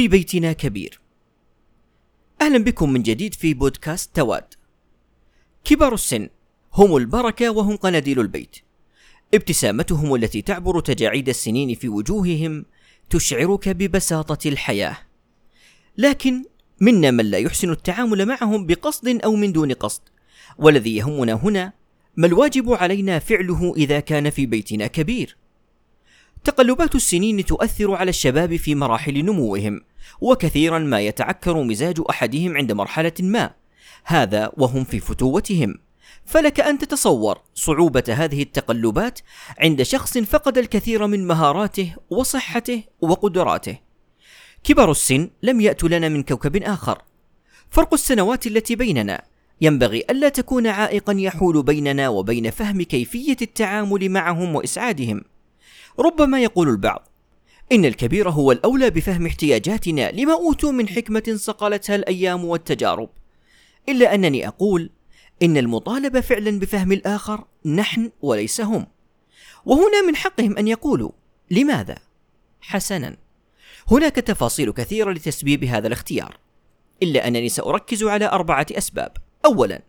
في بيتنا كبير. أهلا بكم من جديد في بودكاست تواد. كبار السن هم البركة وهم قناديل البيت. ابتسامتهم التي تعبر تجاعيد السنين في وجوههم تشعرك ببساطة الحياة. لكن منا من لا يحسن التعامل معهم بقصد أو من دون قصد. والذي يهمنا هنا ما الواجب علينا فعله إذا كان في بيتنا كبير. تقلبات السنين تؤثر على الشباب في مراحل نموهم. وكثيرا ما يتعكر مزاج أحدهم عند مرحلة ما. هذا وهم في فتوتهم. فلك أن تتصور صعوبة هذه التقلبات عند شخص فقد الكثير من مهاراته وصحته وقدراته. كبر السن لم يأتوا لنا من كوكب آخر. فرق السنوات التي بيننا. ينبغي ألا تكون عائقا يحول بيننا وبين فهم كيفية التعامل معهم وإسعادهم. ربما يقول البعض إن الكبير هو الأولى بفهم احتياجاتنا لما أوتوا من حكمة صقلتها الأيام والتجارب. إلا أنني أقول إن المطالبة فعلا بفهم الآخر نحن وليس هم. وهنا من حقهم أن يقولوا لماذا؟ حسنا. هناك تفاصيل كثيرة لتسبيب هذا الاختيار. إلا أنني سأركز على أربعة أسباب. أولا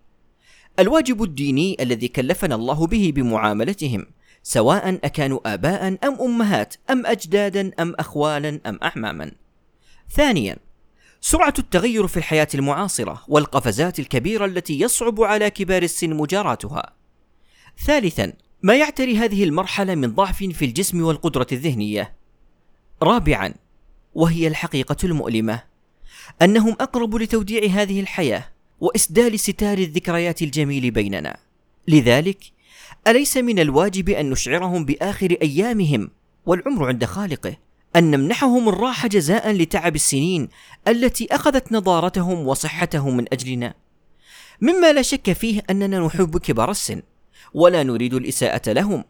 الواجب الديني الذي كلفنا الله به بمعاملتهم. سواء أكانوا آباء أم أمهات أم أجدادا أم أخوالا أم أعماما. ثانيا سرعة التغير في الحياة المعاصرة والقفزات الكبيرة التي يصعب على كبار السن مجاراتها. ثالثا ما يعتري هذه المرحلة من ضعف في الجسم والقدرة الذهنية. رابعا وهي الحقيقة المؤلمة أنهم أقرب لتوديع هذه الحياة وإسدال ستار الذكريات الجميل بيننا. لذلك أليس من الواجب أن نشعرهم بآخر أيامهم والعمر عند خالقه؟ أن نمنحهم الراحة جزاء لتعب السنين التي أخذت نضارتهم وصحتهم من أجلنا؟ مما لا شك فيه أننا نحب كبار السن ولا نريد الإساءة لهم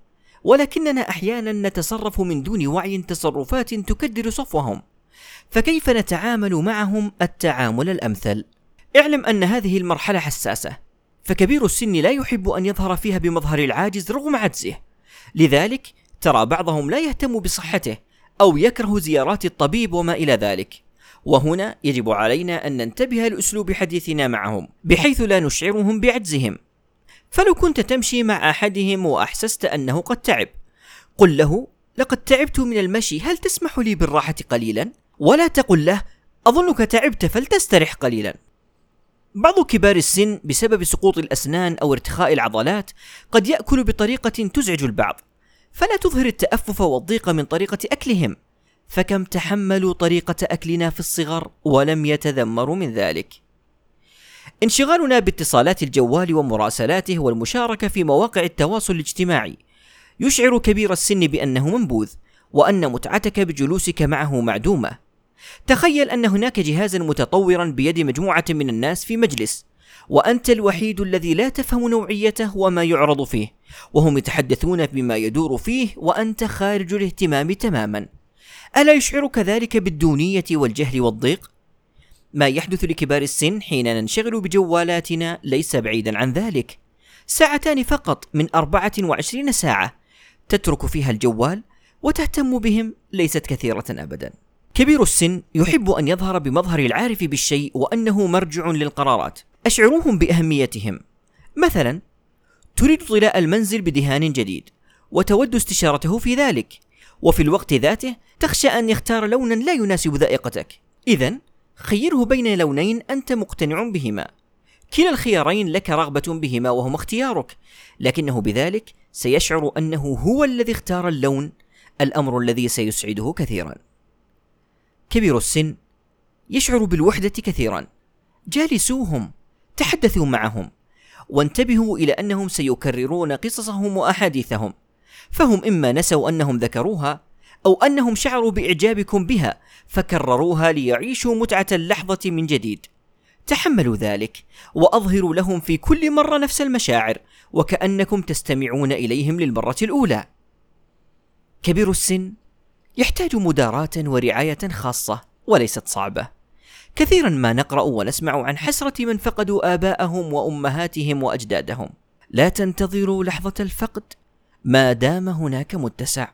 ولكننا أحيانا نتصرف من دون وعي تصرفات تكدر صفوهم. فكيف نتعامل معهم التعامل الأمثل؟ اعلم أن هذه المرحلة حساسة فكبير السن لا يحب أن يظهر فيها بمظهر العاجز رغم عجزه. لذلك ترى بعضهم لا يهتم بصحته أو يكره زيارات الطبيب وما إلى ذلك. وهنا يجب علينا أن ننتبه لأسلوب حديثنا معهم بحيث لا نشعرهم بعجزهم. فلو كنت تمشي مع أحدهم وأحسست أنه قد تعب قل له لقد تعبت من المشي هل تسمح لي بالراحة قليلا؟ ولا تقل له أظنك تعبت فلتسترح قليلا. بعض كبار السن بسبب سقوط الأسنان أو ارتخاء العضلات قد يأكل بطريقة تزعج البعض فلا تظهر التأفف والضيق من طريقة أكلهم. فكم تحملوا طريقة أكلنا في الصغر ولم يتذمروا من ذلك؟ انشغالنا باتصالات الجوال ومراسلاته والمشاركة في مواقع التواصل الاجتماعي. يشعر كبير السن بأنه منبوذ وأن متعتك بجلوسك معه معدومة. تخيل أن هناك جهازا متطورا بيد مجموعة من الناس في مجلس وأنت الوحيد الذي لا تفهم نوعيته وما يعرض فيه وهم يتحدثون بما يدور فيه وأنت خارج الاهتمام تماما. ألا يشعرك ذلك بالدونية والجهل والضيق؟ ما يحدث لكبار السن حين ننشغل بجوالاتنا ليس بعيدا عن ذلك. ساعتان فقط من 24 ساعة تترك فيها الجوال وتهتم بهم ليست كثيرة أبدا. كبير السن يحب أن يظهر بمظهر العارف بالشيء وأنه مرجع للقرارات. أشعروهم بأهميتهم. مثلا تريد طلاء المنزل بدهان جديد وتود استشارته في ذلك وفي الوقت ذاته تخشى أن يختار لونا لا يناسب ذائقتك. إذا خيره بين لونين أنت مقتنع بهما. كلا الخيارين لك رغبة بهما وهما اختيارك. لكنه بذلك سيشعر أنه هو الذي اختار اللون الأمر الذي سيسعده كثيرا. كبير السن يشعر بالوحدة كثيرا. جالسوهم تحدثوا معهم وانتبهوا إلى أنهم سيكررون قصصهم وأحاديثهم. فهم إما نسوا أنهم ذكروها أو أنهم شعروا بإعجابكم بها فكرروها ليعيشوا متعة اللحظة من جديد. تحملوا ذلك وأظهروا لهم في كل مرة نفس المشاعر وكأنكم تستمعون إليهم للمرة الأولى. كبير السن يحتاج مداراة ورعاية خاصة وليست صعبة. كثيرا ما نقرأ ونسمع عن حسرة من فقدوا آباءهم وأمهاتهم وأجدادهم. لا تنتظروا لحظة الفقد ما دام هناك متسع.